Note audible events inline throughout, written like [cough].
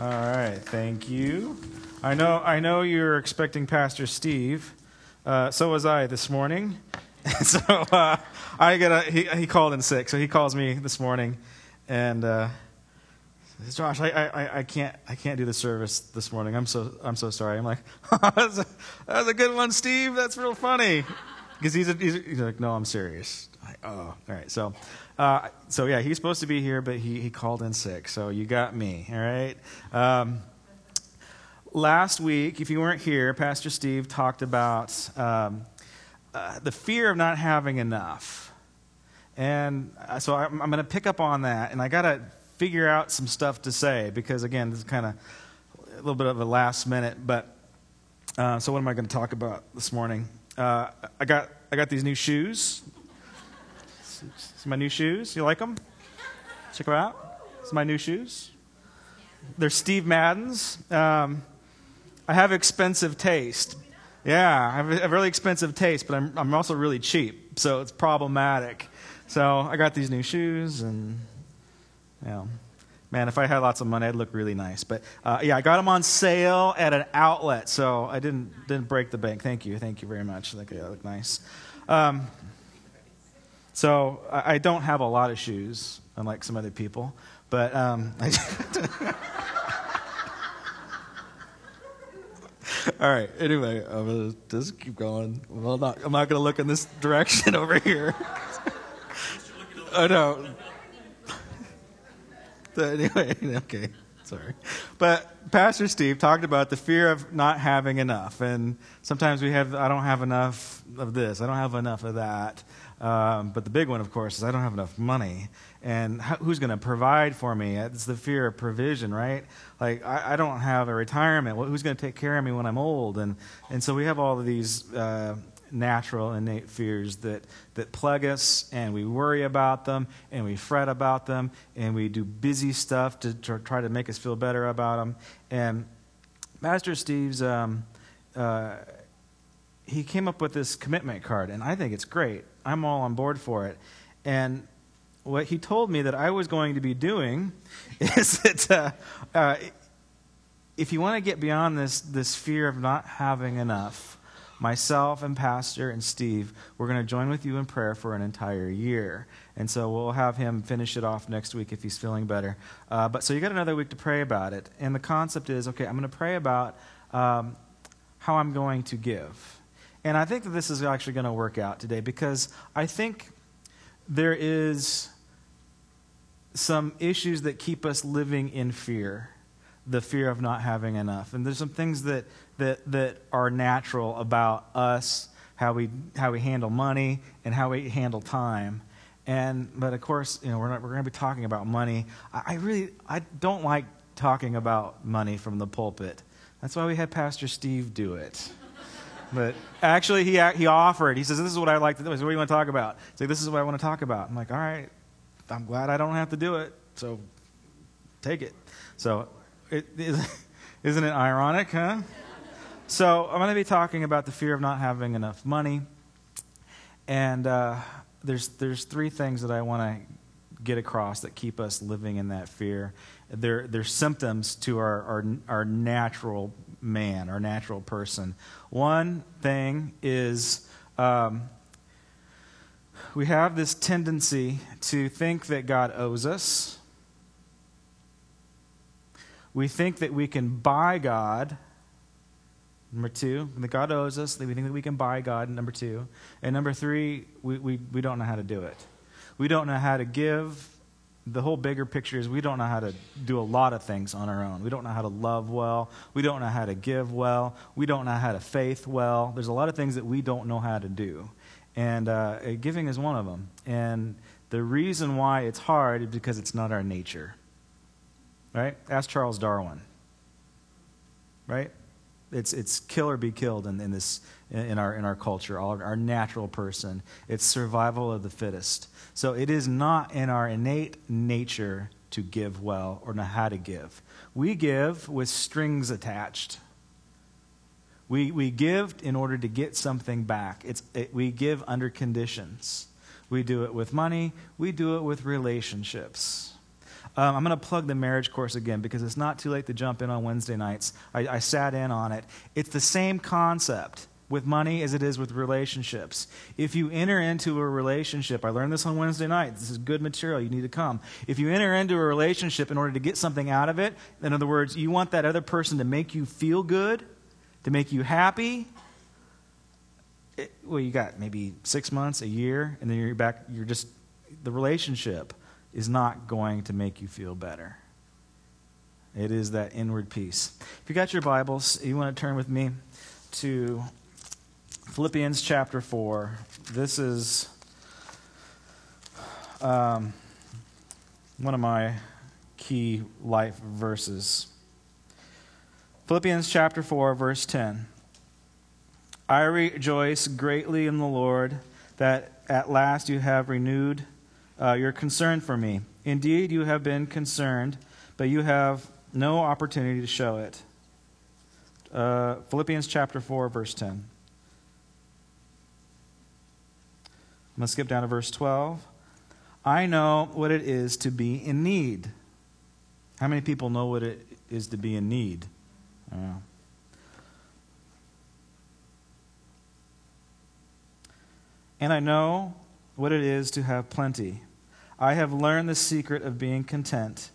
All right, thank you. I know, I know you're expecting Pastor Steve. Uh, so was I this morning. [laughs] so uh, I get a, he, he called in sick, so he calls me this morning, and uh, says, Josh, I, I, I can't I can't do the service this morning. I'm so I'm so sorry. I'm like, [laughs] that, was a, a good one, Steve. That's real funny, because he's, a, he's, he's like, no, I'm serious. Oh, all right. So uh, so yeah, he's supposed to be here, but he, he called in sick. So you got me, all right? Um, last week, if you weren't here, Pastor Steve talked about um, uh, the fear of not having enough. And uh, so I'm, I'm going to pick up on that, and I got to figure out some stuff to say because, again, this is kind of a little bit of a last minute. But uh, so, what am I going to talk about this morning? Uh, I got I got these new shoes. See my new shoes? You like them? Check them out. It's my new shoes. They're Steve Madden's. Um, I have expensive taste. Yeah, I have a really expensive taste, but I'm, I'm also really cheap, so it's problematic. So I got these new shoes, and you know, man, if I had lots of money, I'd look really nice. But uh, yeah, I got them on sale at an outlet, so I didn't didn't break the bank. Thank you, thank you very much. They look nice. Um, so I, don't have a lot of shoes, unlike some other people, but um, [laughs] All right. Anyway, I'm gonna just keep going. Well, not, I'm not gonna look in this direction [laughs] over here. I know. Anyway, [laughs] okay. Sorry. But Pastor Steve talked about the fear of not having enough. And sometimes we have, I don't have enough of this, I don't have enough of that. Um, but the big one, of course, is I don't have enough money. And how, who's going to provide for me? It's the fear of provision, right? Like, I, I don't have a retirement. Well, who's going to take care of me when I'm old? And, and so we have all of these uh, natural, innate fears that, that plague us, and we worry about them, and we fret about them, and we do busy stuff to, to try to make us feel better about them. And Master Steve's. Um, uh, he came up with this commitment card, and I think it's great. I'm all on board for it. And what he told me that I was going to be doing [laughs] is that uh, uh, if you want to get beyond this, this fear of not having enough, myself and Pastor and Steve, we're going to join with you in prayer for an entire year. And so we'll have him finish it off next week if he's feeling better. Uh, but so you got another week to pray about it. And the concept is okay, I'm going to pray about um, how I'm going to give. And I think that this is actually going to work out today because I think there is some issues that keep us living in fear the fear of not having enough. And there's some things that that that are natural about us how we how we handle money and how we handle time. And but of course you know we're not we're going to be talking about money. I, I really i don't like talking about money from the pulpit. That's why we had pastor steve do it but actually, he, he offered. He says, This is what I like to do. What do you want to talk about? He's like, This is what I want to talk about. I'm like, All right, I'm glad I don't have to do it. So take it. So, it, [laughs] isn't it ironic, huh? So, I'm going to be talking about the fear of not having enough money. And uh, there's, there's three things that I want to get across that keep us living in that fear. They're, they're symptoms to our, our, our natural man, our natural person. One thing is um, we have this tendency to think that God owes us. We think that we can buy God. Number two, that God owes us. that We think that we can buy God. Number two. And number three, we, we, we don't know how to do it. We don't know how to give the whole bigger picture is we don't know how to do a lot of things on our own. We don't know how to love well. We don't know how to give well. We don't know how to faith well. There's a lot of things that we don't know how to do. And uh, giving is one of them. And the reason why it's hard is because it's not our nature. Right? Ask Charles Darwin. Right? It's, it's kill or be killed in, in, this, in, our, in our culture, our, our natural person. It's survival of the fittest. So it is not in our innate nature to give well or know how to give. We give with strings attached. We, we give in order to get something back. It's, it, we give under conditions. We do it with money, we do it with relationships. Um, I'm going to plug the marriage course again because it's not too late to jump in on Wednesday nights. I, I sat in on it. It's the same concept with money as it is with relationships. If you enter into a relationship, I learned this on Wednesday night. This is good material. You need to come. If you enter into a relationship in order to get something out of it, in other words, you want that other person to make you feel good, to make you happy. It, well, you got maybe six months, a year, and then you're back. You're just the relationship is not going to make you feel better. It is that inward peace. If you got your Bibles, you want to turn with me to Philippians chapter 4. This is um, one of my key life verses. Philippians chapter 4, verse 10. I rejoice greatly in the Lord that at last you have renewed uh, your concern for me. Indeed, you have been concerned, but you have no opportunity to show it. Uh, Philippians chapter 4, verse 10. I'm going to skip down to verse 12. I know what it is to be in need. How many people know what it is to be in need? And I know what it is to have plenty. I have learned the secret of being content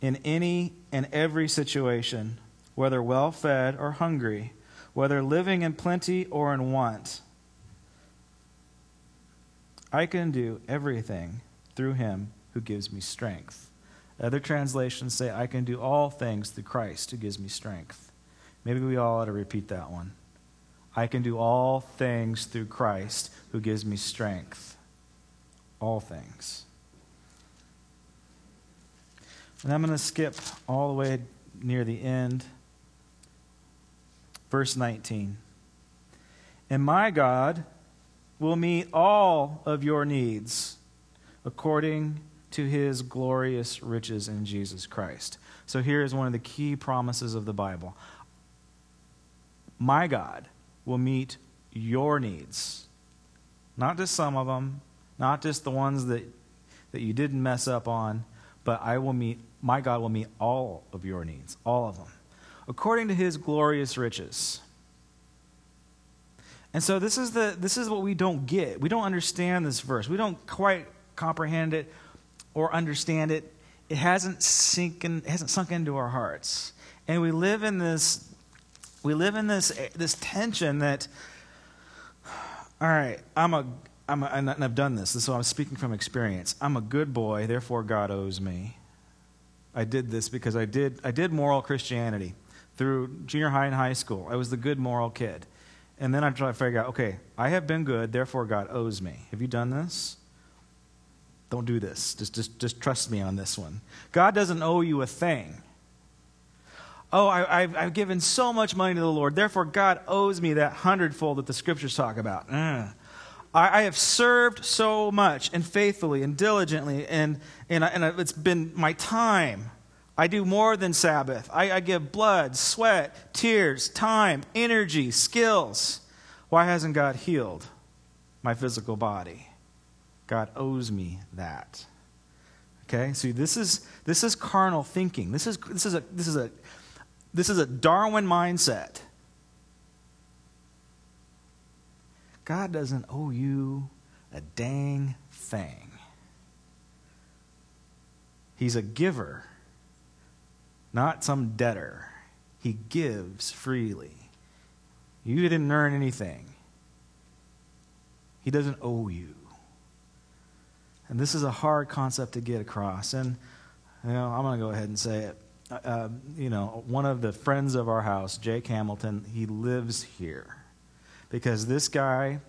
in any and every situation, whether well fed or hungry, whether living in plenty or in want. I can do everything through him who gives me strength. Other translations say, I can do all things through Christ who gives me strength. Maybe we all ought to repeat that one. I can do all things through Christ who gives me strength. All things. And I'm going to skip all the way near the end. Verse 19. And my God will meet all of your needs according to his glorious riches in Jesus Christ. So here is one of the key promises of the Bible My God will meet your needs, not just some of them, not just the ones that, that you didn't mess up on, but I will meet my God will meet all of your needs, all of them, according to his glorious riches. And so this is the this is what we don't get. We don't understand this verse. We don't quite comprehend it or understand it. It hasn't sink in, it hasn't sunk into our hearts. And we live in this we live in this this tension that all right, I'm a I'm a, and I've done this, so I'm speaking from experience. I'm a good boy, therefore God owes me. I did this because I did, I did moral Christianity through junior high and high school. I was the good moral kid. And then I try to figure out, okay, I have been good, therefore God owes me. Have you done this? Don't do this. Just, just, just trust me on this one. God doesn't owe you a thing. Oh, I, have I've given so much money to the Lord, therefore God owes me that hundredfold that the scriptures talk about. Uh. I, I have served so much and faithfully and diligently, and, and, and it's been my time. I do more than Sabbath. I, I give blood, sweat, tears, time, energy, skills. Why hasn't God healed my physical body? God owes me that. Okay? See, this is this is carnal thinking. This is this is a this is a this is a Darwin mindset. God doesn't owe you a dang thing. He's a giver, not some debtor. He gives freely. You didn't earn anything. He doesn't owe you. And this is a hard concept to get across. And you know, I'm going to go ahead and say it. Uh, uh, you know, one of the friends of our house, Jake Hamilton, he lives here because this guy,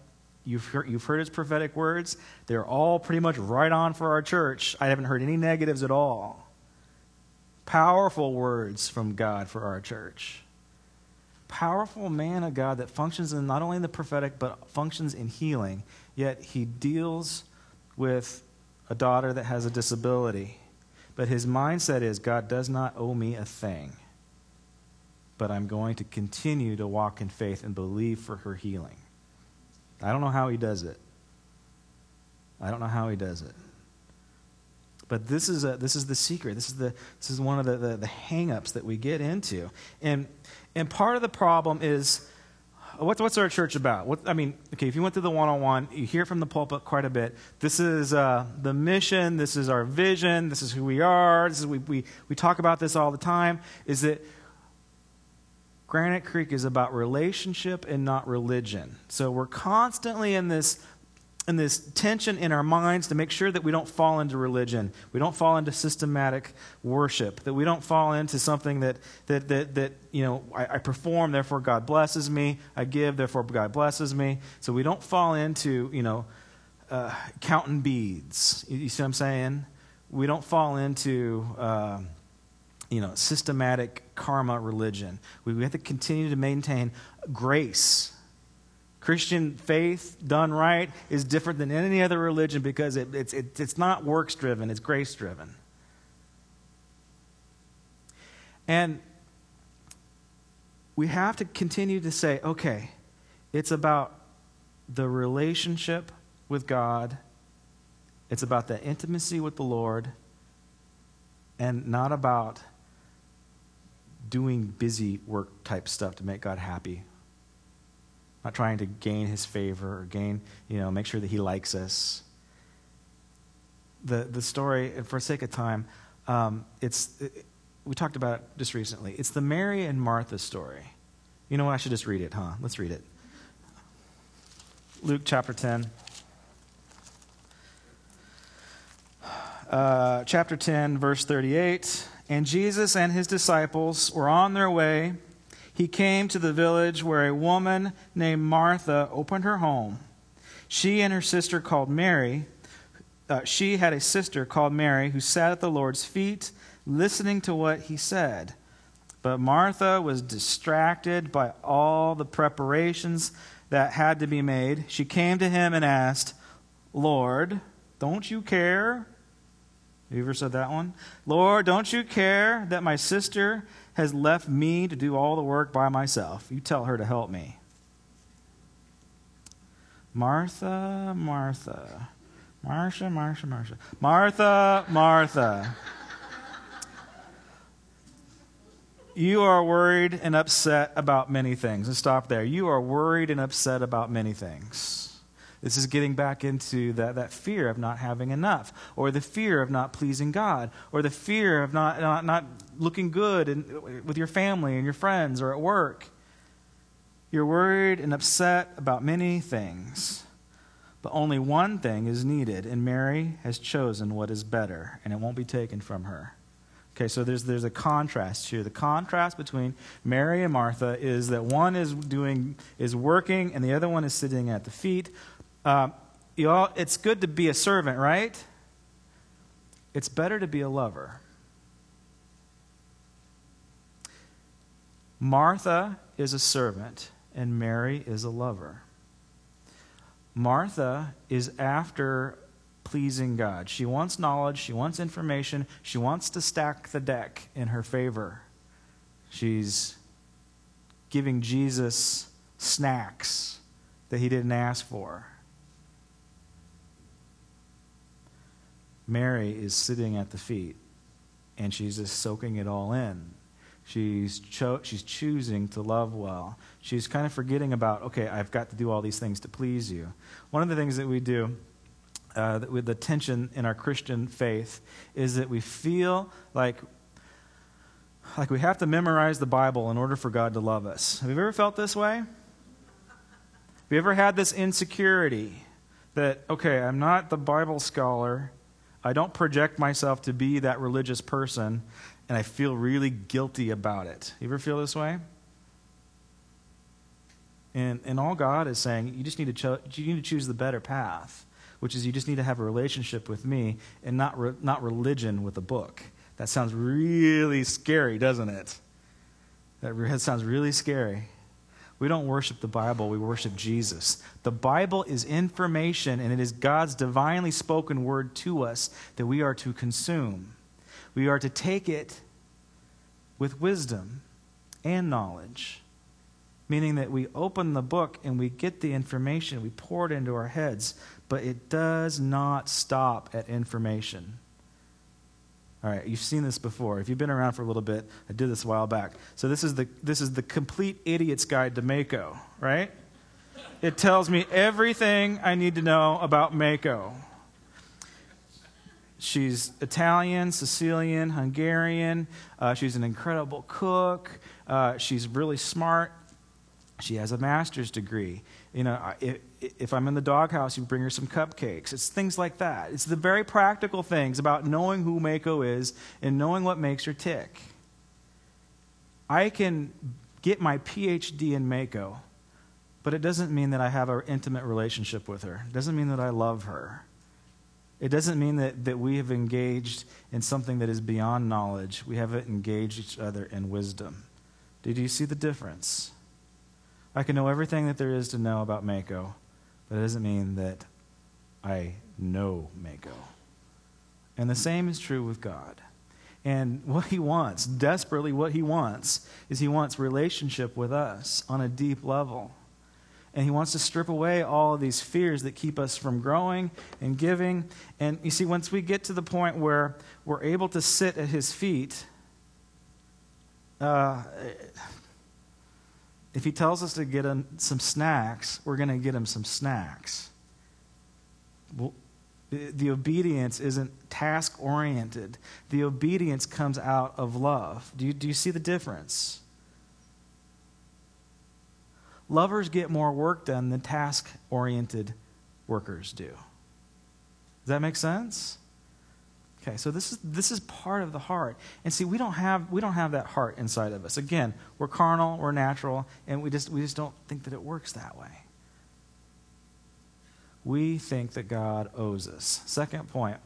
you've heard, you've heard his prophetic words. They're all pretty much right on for our church. I haven't heard any negatives at all. Powerful words from God for our church. Powerful man of God that functions in not only in the prophetic, but functions in healing. Yet he deals with a daughter that has a disability. But his mindset is God does not owe me a thing but I'm going to continue to walk in faith and believe for her healing. I don't know how he does it. I don't know how he does it. But this is, a, this is the secret. This is, the, this is one of the, the, the hang ups that we get into. And, and part of the problem is what's, what's our church about? What, I mean, okay, if you went through the one on one, you hear from the pulpit quite a bit. This is uh, the mission, this is our vision, this is who we are, this is, we, we, we talk about this all the time. Is that Granite Creek is about relationship and not religion. So we're constantly in this and this tension in our minds to make sure that we don't fall into religion, we don't fall into systematic worship, that we don't fall into something that, that, that, that you know, I, I perform, therefore God blesses me, I give, therefore God blesses me. So we don't fall into, you know, uh, counting beads. You, you, see what I'm saying? We don't fall into, uh, you know, systematic karma religion. We, have to continue to maintain grace Christian faith done right is different than any other religion because it, it's, it, it's not works driven, it's grace driven. And we have to continue to say, okay, it's about the relationship with God, it's about the intimacy with the Lord, and not about doing busy work type stuff to make God happy not trying to gain his favor or gain, you know, make sure that he likes us. The, the story, for sake of time, um, it's, it, we talked about it just recently. It's the Mary and Martha story. You know what? I should just read it, huh? Let's read it. Luke chapter 10. Uh, chapter 10, verse 38. And Jesus and his disciples were on their way he came to the village where a woman named Martha opened her home. She and her sister called Mary, uh, she had a sister called Mary who sat at the Lord's feet listening to what he said. But Martha was distracted by all the preparations that had to be made. She came to him and asked, Lord, don't you care? Have you ever said that one? Lord, don't you care that my sister has left me to do all the work by myself. You tell her to help me. Martha, Martha. Marcia, Marcia, Marcia. Martha, Martha. you are worried and upset about many things. Let's stop there. You are worried and upset about many things. This is getting back into that, that fear of not having enough, or the fear of not pleasing God, or the fear of not, not, not looking good in, with your family and your friends or at work. You're worried and upset about many things, but only one thing is needed, and Mary has chosen what is better, and it won't be taken from her. Okay, so there's, there's a contrast here. The contrast between Mary and Martha is that one is doing is working and the other one is sitting at the feet. Uh, you all, it's good to be a servant, right? It's better to be a lover. Martha is a servant, and Mary is a lover. Martha is after pleasing God. She wants knowledge, she wants information, she wants to stack the deck in her favor. She's giving Jesus snacks that he didn't ask for. Mary is sitting at the feet and she's just soaking it all in. She's, cho- she's choosing to love well. She's kind of forgetting about, okay, I've got to do all these things to please you. One of the things that we do uh, with the tension in our Christian faith is that we feel like, like we have to memorize the Bible in order for God to love us. Have you ever felt this way? Have you ever had this insecurity that, okay, I'm not the Bible scholar, I don't project myself to be that religious person, and I feel really guilty about it. You ever feel this way? And, and all God is saying, you just need to, cho- you need to choose the better path, which is you just need to have a relationship with me and not, re- not religion with a book. That sounds really scary, doesn't it? That sounds really scary. We don't worship the Bible, we worship Jesus. The Bible is information, and it is God's divinely spoken word to us that we are to consume. We are to take it with wisdom and knowledge, meaning that we open the book and we get the information, we pour it into our heads, but it does not stop at information. All right, you've seen this before. If you've been around for a little bit, I did this a while back. So this is the this is the complete idiot's guide to Mako, right? It tells me everything I need to know about Mako. She's Italian, Sicilian, Hungarian. Uh, she's an incredible cook. Uh, she's really smart. She has a master's degree. You know, if, if I'm in the doghouse, you bring her some cupcakes. It's things like that. It's the very practical things about knowing who Mako is and knowing what makes her tick. I can get my PhD in Mako, but it doesn't mean that I have an intimate relationship with her. It doesn't mean that I love her. It doesn't mean that, that we have engaged in something that is beyond knowledge. We haven't engaged each other in wisdom. Did you see the difference? I can know everything that there is to know about Mako, but it doesn't mean that I know Mako. And the same is true with God. And what he wants, desperately what he wants, is he wants relationship with us on a deep level. And he wants to strip away all of these fears that keep us from growing and giving. And you see, once we get to the point where we're able to sit at his feet, uh, if he tells us to get him some snacks, we're going to get him some snacks. Well, the obedience isn't task oriented, the obedience comes out of love. Do you, do you see the difference? Lovers get more work done than task oriented workers do. Does that make sense? Okay, so this is this is part of the heart. And see, we don't have we don't have that heart inside of us. Again, we're carnal, we're natural, and we just we just don't think that it works that way. We think that God owes us. Second point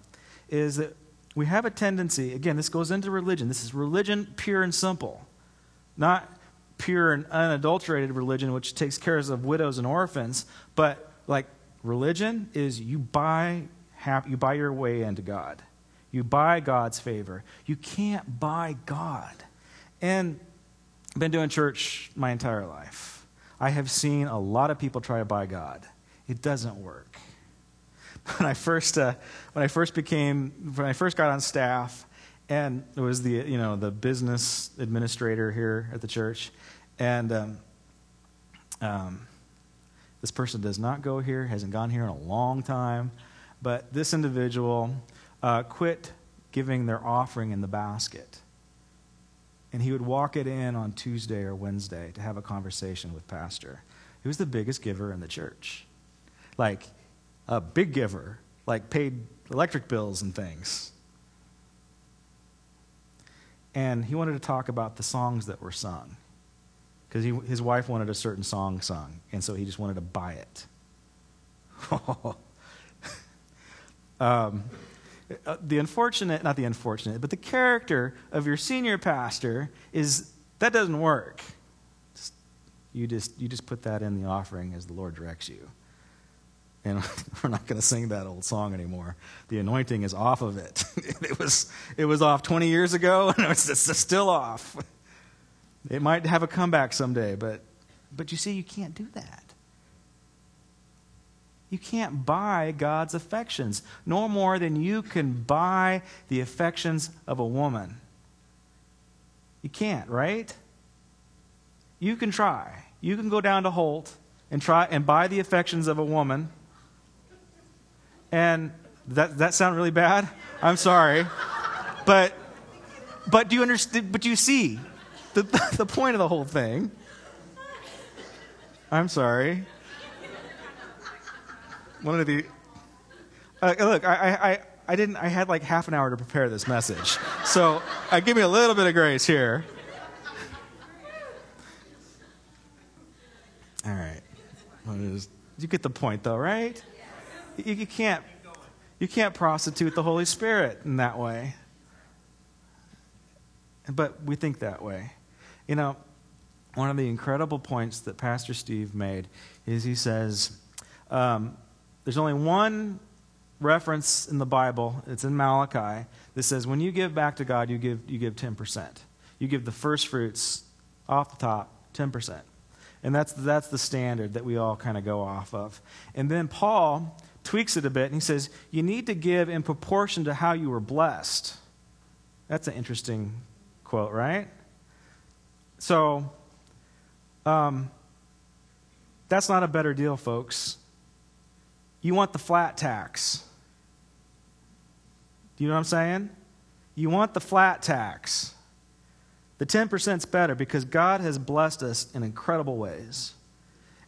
is that we have a tendency, again, this goes into religion. This is religion pure and simple. Not pure and unadulterated religion, which takes care of widows and orphans, but like religion is you buy you buy your way into God. You buy God's favor. You can't buy God. And I've been doing church my entire life. I have seen a lot of people try to buy God. It doesn't work. [laughs] When I first, uh, when I first became, when I first got on staff, and it was the, you know, the business administrator here at the church, and um, um, this person does not go here, hasn't gone here in a long time, but this individual uh, quit giving their offering in the basket. And he would walk it in on Tuesday or Wednesday to have a conversation with Pastor. He was the biggest giver in the church. Like, a big giver, like paid electric bills and things. And he wanted to talk about the songs that were sung. Because his wife wanted a certain song sung, and so he just wanted to buy it. [laughs] um, Uh, the unfortunate, not the unfortunate, but the character of your senior pastor is that doesn't work. Just, you, just, you just put that in the offering as the Lord directs you. And [laughs] we're not going to sing that old song anymore. The anointing is off of it. [laughs] it, was, it was off 20 years ago, [laughs] and it's, it's still off. It might have a comeback someday, but, but you see, you can't do that. You can't buy God's affections, no more than you can buy the affections of a woman. You can't, right? You can try. You can go down to Holt and try and buy the affections of a woman. And that that sound really bad? I'm sorry. But but do you understand but do you see the [laughs] the point of the whole thing? I'm sorry one of the. Uh, look, I, I, I didn't. I had like half an hour to prepare this message, so uh, give me a little bit of grace here. All right, you get the point, though, right? You, you can't. You can't prostitute the Holy Spirit in that way. But we think that way. You know, one of the incredible points that Pastor Steve made is he says, um, there's only one reference in the Bible, it's in Malachi, that says when you give back to God, you give, you give 10%. You give the first fruits off the top, 10%. And that's, that's the standard that we all kind of go off of. And then Paul tweaks it a bit and he says, You need to give in proportion to how you were blessed. That's an interesting quote, right? So, um, that's not a better deal, folks. You want the flat tax. Do you know what I'm saying? You want the flat tax. The 10% is better because God has blessed us in incredible ways.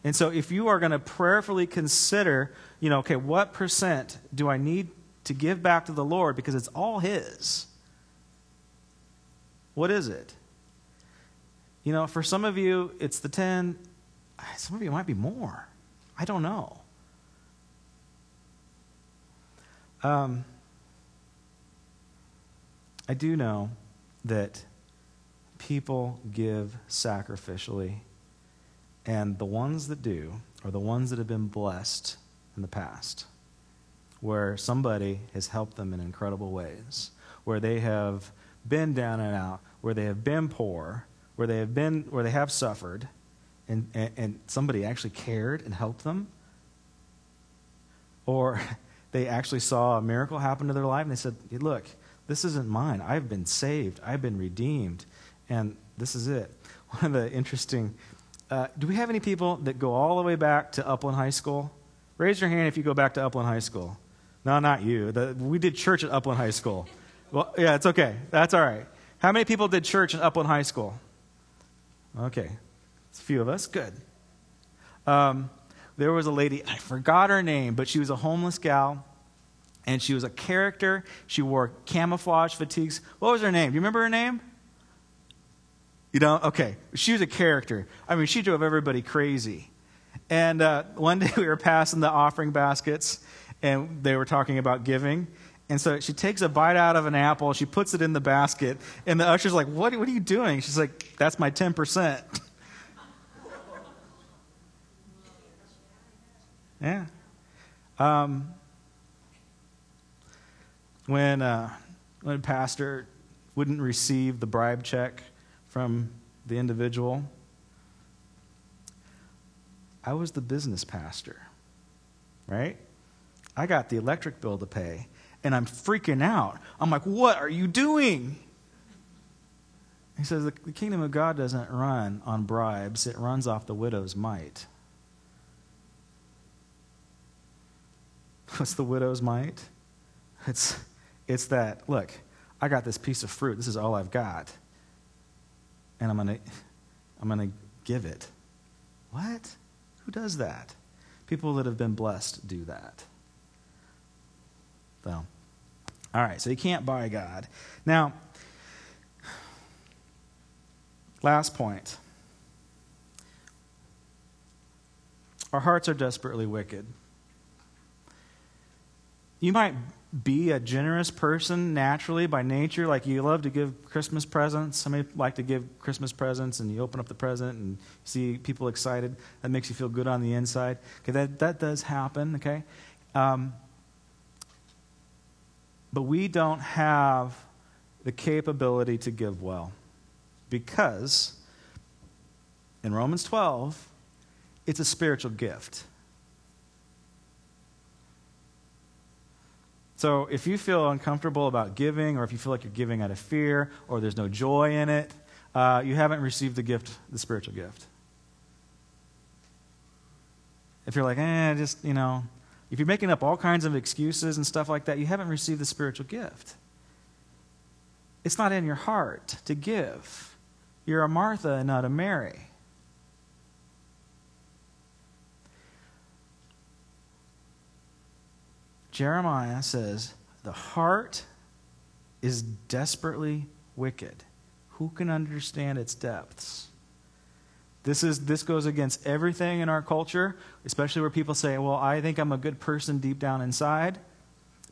And so if you are going to prayerfully consider, you know, okay, what percent do I need to give back to the Lord because it's all His? What is it? You know, for some of you, it's the 10. Some of you might be more. I don't know. Um, I do know that people give sacrificially, and the ones that do are the ones that have been blessed in the past, where somebody has helped them in incredible ways, where they have been down and out, where they have been poor, where they have been where they have suffered, and, and, and somebody actually cared and helped them. Or [laughs] they actually saw a miracle happen to their life and they said, Look, this isn't mine. I've been saved. I've been redeemed. And this is it. [laughs] One of the interesting. Uh, do we have any people that go all the way back to Upland High School? Raise your hand if you go back to Upland High School. No, not you. The, we did church at Upland High School. Well, yeah, it's okay. That's all right. How many people did church at Upland High School? Okay. It's a few of us. Good. Um, there was a lady, I forgot her name, but she was a homeless gal, and she was a character. She wore camouflage fatigues. What was her name? Do you remember her name? You know, okay. She was a character. I mean, she drove everybody crazy. And uh, one day [laughs] we were passing the offering baskets, and they were talking about giving. And so she takes a bite out of an apple, she puts it in the basket, and the usher's like, What, what are you doing? She's like, That's my 10%. [laughs] yeah. Um, when, uh, when pastor wouldn't receive the bribe check from the individual, I was the business pastor, right? I got the electric bill to pay and I'm freaking out. I'm like, What are you doing? He says, The kingdom of God doesn't run on bribes, it runs off the widow's mite. What's the widow's mite? It's, it's that, look, I got this piece of fruit. This is all I've got. And I'm going to I'm going to give it. What? Who does that? People that have been blessed do that. So, all right, so you can't buy God. Now, last point. Our hearts are desperately wicked. You might be a generous person naturally by nature, like you love to give Christmas presents. Some like to give Christmas presents, and you open up the present and see people excited. That makes you feel good on the inside. Okay, that, that does happen, okay? Um, but we don't have the capability to give well because in Romans 12, it's a spiritual gift. So if you feel uncomfortable about giving, or if you feel like you're giving out of fear, or there's no joy in it, uh, you haven't received the gift, the spiritual gift. If you're like, eh, just, you know, if you're making up all kinds of excuses and stuff like that, you haven't received the spiritual gift. It's not in your heart to give. You're a Martha and not a Mary. Jeremiah says, The heart is desperately wicked. Who can understand its depths? This, is, this goes against everything in our culture, especially where people say, Well, I think I'm a good person deep down inside.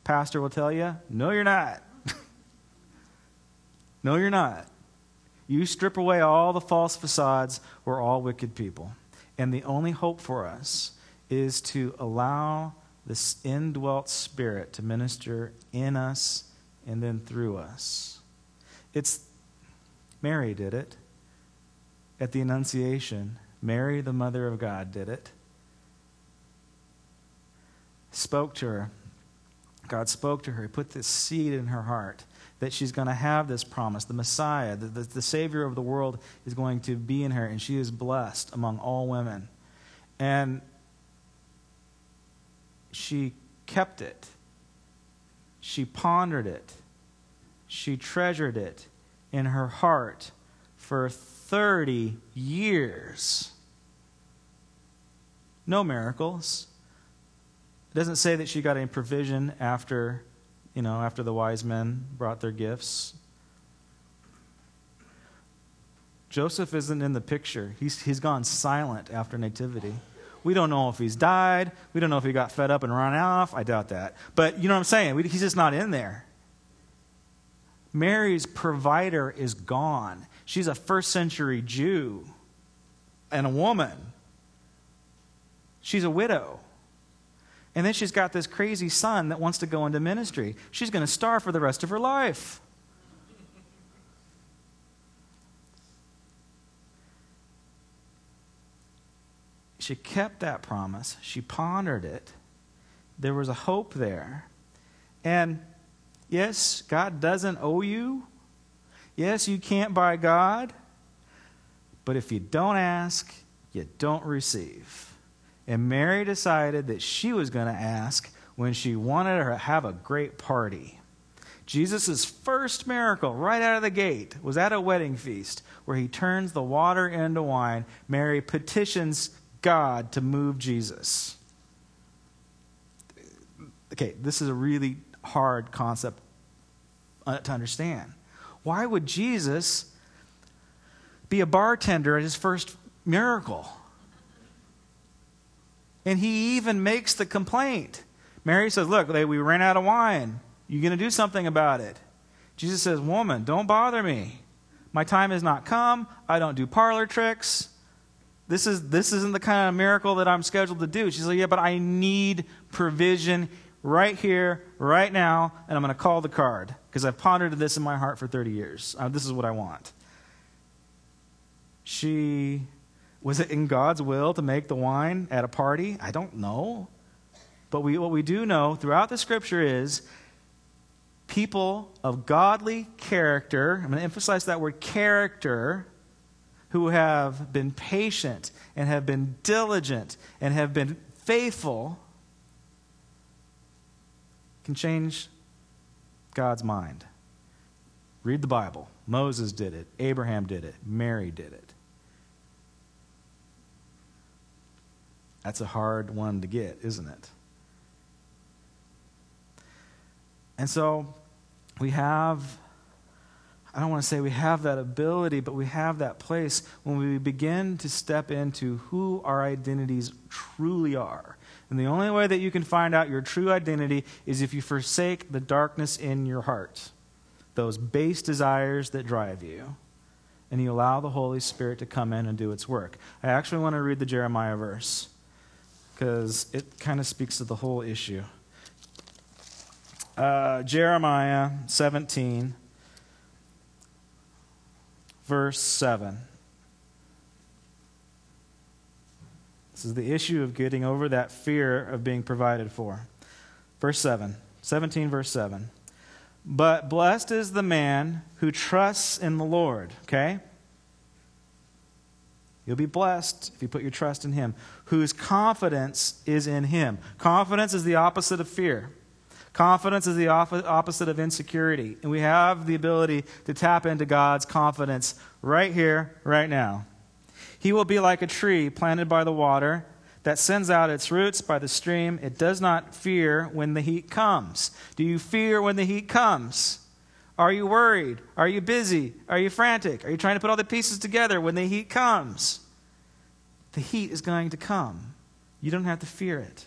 Pastor will tell you, No, you're not. [laughs] no, you're not. You strip away all the false facades, we're all wicked people. And the only hope for us is to allow this indwelt spirit to minister in us and then through us. It's Mary did it at the Annunciation, Mary, the Mother of God, did it. Spoke to her. God spoke to her. He put this seed in her heart that she's going to have this promise. The Messiah, the, the, the Savior of the world, is going to be in her, and she is blessed among all women. And she kept it, she pondered it, she treasured it in her heart for 30 years. No miracles. It doesn't say that she got any provision after, you know, after the wise men brought their gifts. Joseph isn't in the picture. He's, he's gone silent after nativity. We don't know if he's died. We don't know if he got fed up and run off. I doubt that. But you know what I'm saying? We, he's just not in there. Mary's provider is gone. She's a first century Jew and a woman. She's a widow. And then she's got this crazy son that wants to go into ministry. She's going to starve for the rest of her life. She kept that promise. She pondered it. There was a hope there. And yes, God doesn't owe you. Yes, you can't buy God. But if you don't ask, you don't receive. And Mary decided that she was going to ask when she wanted to have a great party. Jesus' first miracle, right out of the gate, was at a wedding feast where he turns the water into wine. Mary petitions God to move Jesus. Okay, this is a really hard concept uh, to understand. Why would Jesus be a bartender at his first miracle? And he even makes the complaint. Mary says, Look, we ran out of wine. You're going to do something about it? Jesus says, Woman, don't bother me. My time has not come. I don't do parlor tricks. This, is, this isn't the kind of miracle that I'm scheduled to do. She's like, Yeah, but I need provision right here, right now, and I'm going to call the card because I've pondered this in my heart for 30 years. Uh, this is what I want. She was it in God's will to make the wine at a party? I don't know. But we, what we do know throughout the scripture is people of godly character, I'm going to emphasize that word character, who have been patient and have been diligent and have been faithful, can change God's mind. Read the Bible. Moses did it, Abraham did it, Mary did it. That's a hard one to get, isn't it? And so we have, I don't want to say we have that ability, but we have that place when we begin to step into who our identities truly are. And the only way that you can find out your true identity is if you forsake the darkness in your heart, those base desires that drive you, and you allow the Holy Spirit to come in and do its work. I actually want to read the Jeremiah verse because it kind of speaks to the whole issue. Uh, Jeremiah 17, verse 7. This is the issue of getting over that fear of being provided for. Verse 7, 17, verse 7. But blessed is the man who trusts in the Lord. Okay? You'll be blessed if you put your trust in Him, whose confidence is in Him. Confidence is the opposite of fear. Confidence is the opposite of insecurity. And we have the ability to tap into God's confidence right here, right now. He will be like a tree planted by the water that sends out its roots by the stream. It does not fear when the heat comes. Do you fear when the heat comes? Are you worried? Are you busy? Are you frantic? Are you trying to put all the pieces together when the heat comes? The heat is going to come. You don't have to fear it.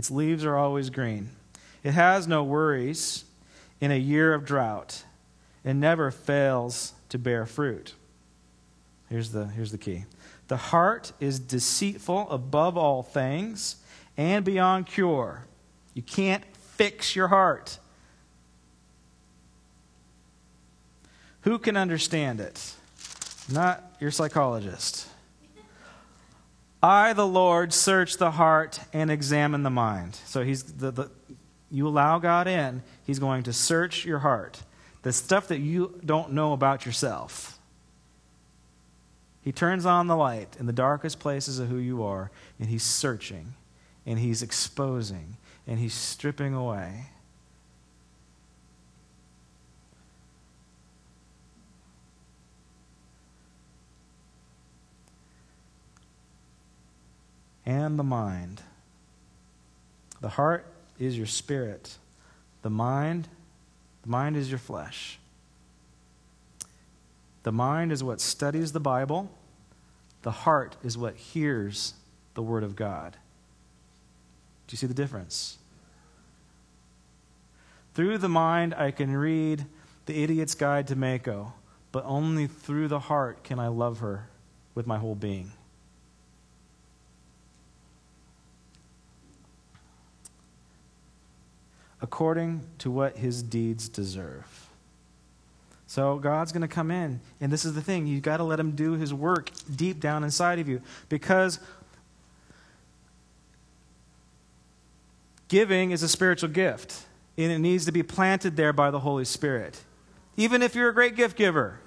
Its leaves are always green. It has no worries in a year of drought. It never fails to bear fruit. Here's the, here's the key the heart is deceitful above all things and beyond cure. You can't fix your heart. Who can understand it? Not your psychologist. I, the Lord, search the heart and examine the mind. So he's the, the you allow God in, He's going to search your heart. The stuff that you don't know about yourself. He turns on the light in the darkest places of who you are, and He's searching, and He's exposing, and He's stripping away. And the mind. The heart is your spirit. The mind, the mind is your flesh. The mind is what studies the Bible. The heart is what hears the Word of God. Do you see the difference? Through the mind, I can read The Idiot's Guide to Mako, but only through the heart can I love her with my whole being. According to what his deeds deserve. So God's going to come in, and this is the thing you've got to let him do his work deep down inside of you because giving is a spiritual gift, and it needs to be planted there by the Holy Spirit. Even if you're a great gift giver,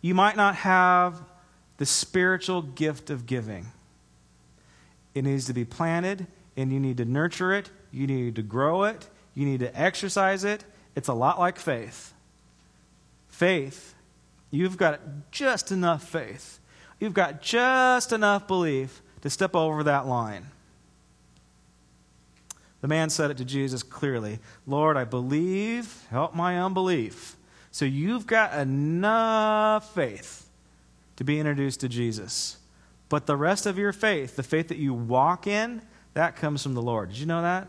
you might not have the spiritual gift of giving. It needs to be planted, and you need to nurture it, you need to grow it, you need to exercise it. It's a lot like faith. Faith, you've got just enough faith. You've got just enough belief to step over that line. The man said it to Jesus clearly Lord, I believe, help my unbelief. So you've got enough faith to be introduced to Jesus. But the rest of your faith, the faith that you walk in, that comes from the Lord. Did you know that?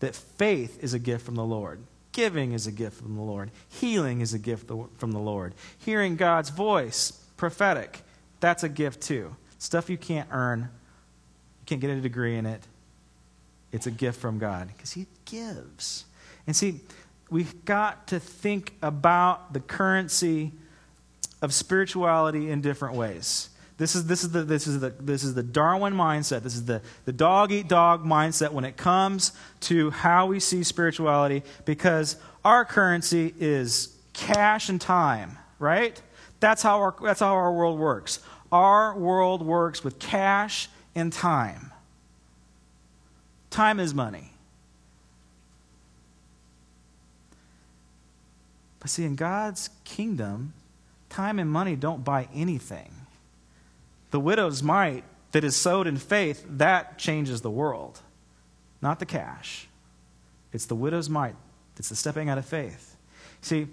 That faith is a gift from the Lord. Giving is a gift from the Lord. Healing is a gift from the Lord. Hearing God's voice, prophetic, that's a gift too. Stuff you can't earn, you can't get a degree in it. It's a gift from God because He gives. And see, we've got to think about the currency of spirituality in different ways. This is, this is, the, this is, the, this is the Darwin mindset. This is the, the dog eat dog mindset when it comes to how we see spirituality because our currency is cash and time, right? That's how our, that's how our world works. Our world works with cash and time. Time is money. But see, in God's kingdom, time and money don't buy anything. The widow's mite that is sowed in faith, that changes the world, not the cash. It's the widow's mite that's the stepping out of faith. See,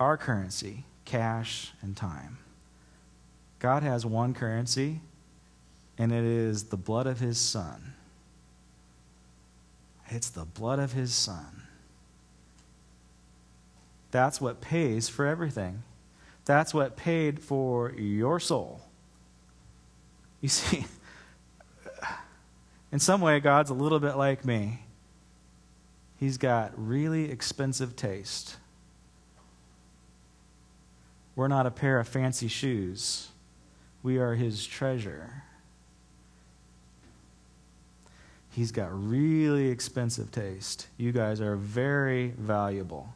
our currency, cash and time. God has one currency, and it is the blood of his son. It's the blood of his son. That's what pays for everything. That's what paid for your soul. You see, [laughs] in some way, God's a little bit like me. He's got really expensive taste. We're not a pair of fancy shoes, we are His treasure. He's got really expensive taste. You guys are very valuable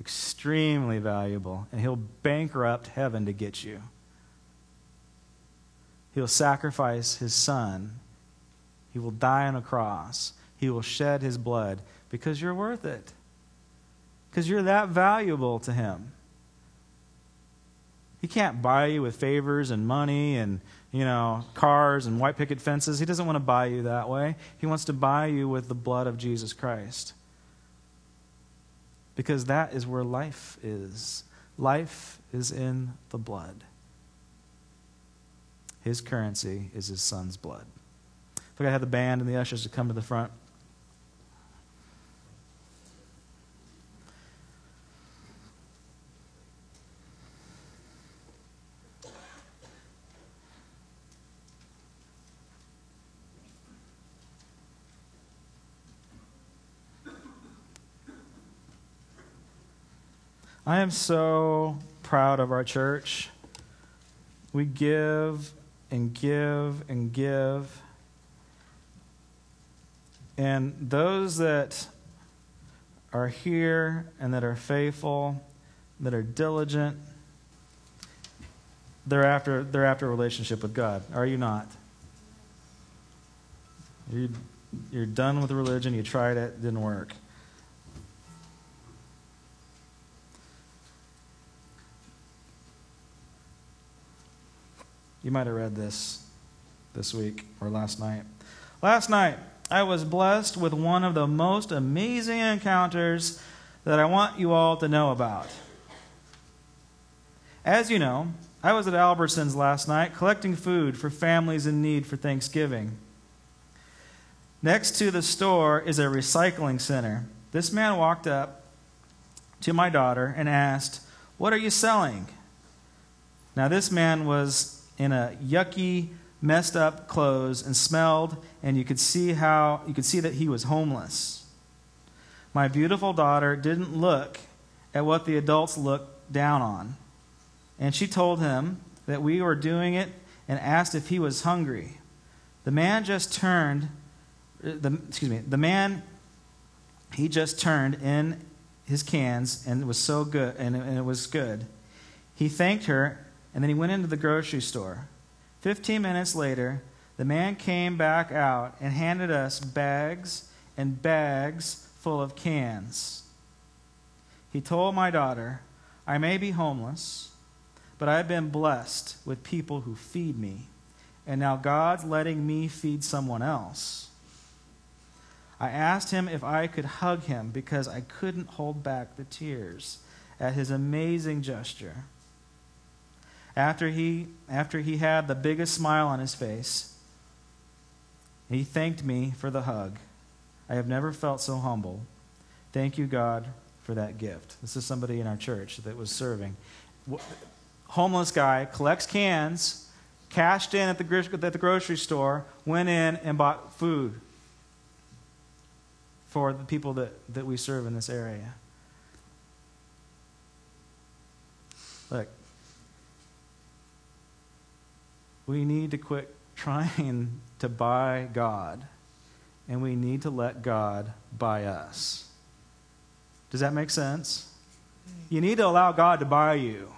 extremely valuable, and he'll bankrupt heaven to get you. He'll sacrifice his son. He will die on a cross. He will shed his blood because you're worth it. Because you're that valuable to him. He can't buy you with favors and money and, you know, cars and white picket fences. He doesn't want to buy you that way. He wants to buy you with the blood of Jesus Christ because that is where life is. Life is in the blood. His currency is his son's blood. If I could have the band and the ushers to come to the front. I am so proud of our church. We give and give and give. And those that are here and that are faithful, that are diligent, they're after, they're after a relationship with God. Are you not? You, you're done with religion, you tried it, it didn't work. You might have read this this week or last night. Last night, I was blessed with one of the most amazing encounters that I want you all to know about. As you know, I was at Albertsons last night collecting food for families in need for Thanksgiving. Next to the store is a recycling center. This man walked up to my daughter and asked, What are you selling? Now, this man was in a yucky, messed up clothes and smelled, and you could see how you could see that he was homeless. My beautiful daughter didn't look at what the adults looked down on. And she told him that we were doing it and asked if he was hungry. The man just turned the, excuse me, the man, he just turned in his cans and it was so good, and it, and it was good. He thanked her, and then he went into the grocery store. Fifteen minutes later, the man came back out and handed us bags and bags full of cans. He told my daughter, I may be homeless, but I've been blessed with people who feed me, and now God's letting me feed someone else. I asked him if I could hug him because I couldn't hold back the tears at his amazing gesture. After he, after he had the biggest smile on his face, he thanked me for the hug. I have never felt so humble. Thank you, God, for that gift. This is somebody in our church that was serving. Homeless guy collects cans, cashed in at the, at the grocery store, went in and bought food for the people that, that we serve in this area. Look, we need to quit trying to buy God, and we need to let God buy us. Does that make sense? You need to allow God to buy you.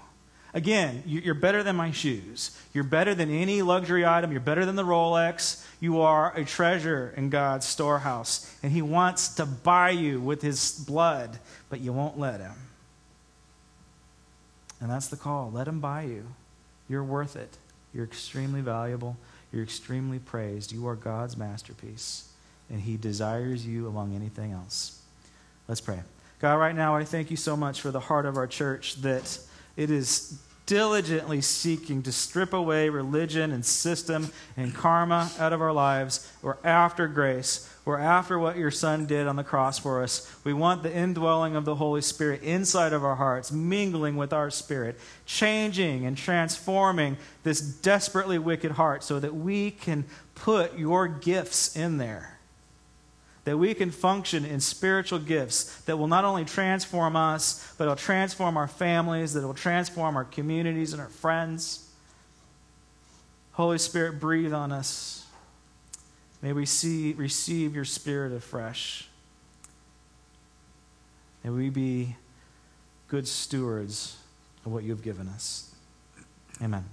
Again, you're better than my shoes. You're better than any luxury item. You're better than the Rolex. You are a treasure in God's storehouse. And He wants to buy you with His blood, but you won't let Him. And that's the call. Let Him buy you. You're worth it. You're extremely valuable. You're extremely praised. You are God's masterpiece. And He desires you among anything else. Let's pray. God, right now, I thank you so much for the heart of our church that it is diligently seeking to strip away religion and system and karma out of our lives. We're after grace. We're after what your Son did on the cross for us. We want the indwelling of the Holy Spirit inside of our hearts, mingling with our spirit, changing and transforming this desperately wicked heart so that we can put your gifts in there that we can function in spiritual gifts that will not only transform us, but it'll transform our families, that will transform our communities and our friends. Holy Spirit, breathe on us. May we see, receive your spirit afresh. May we be good stewards of what you've given us. Amen.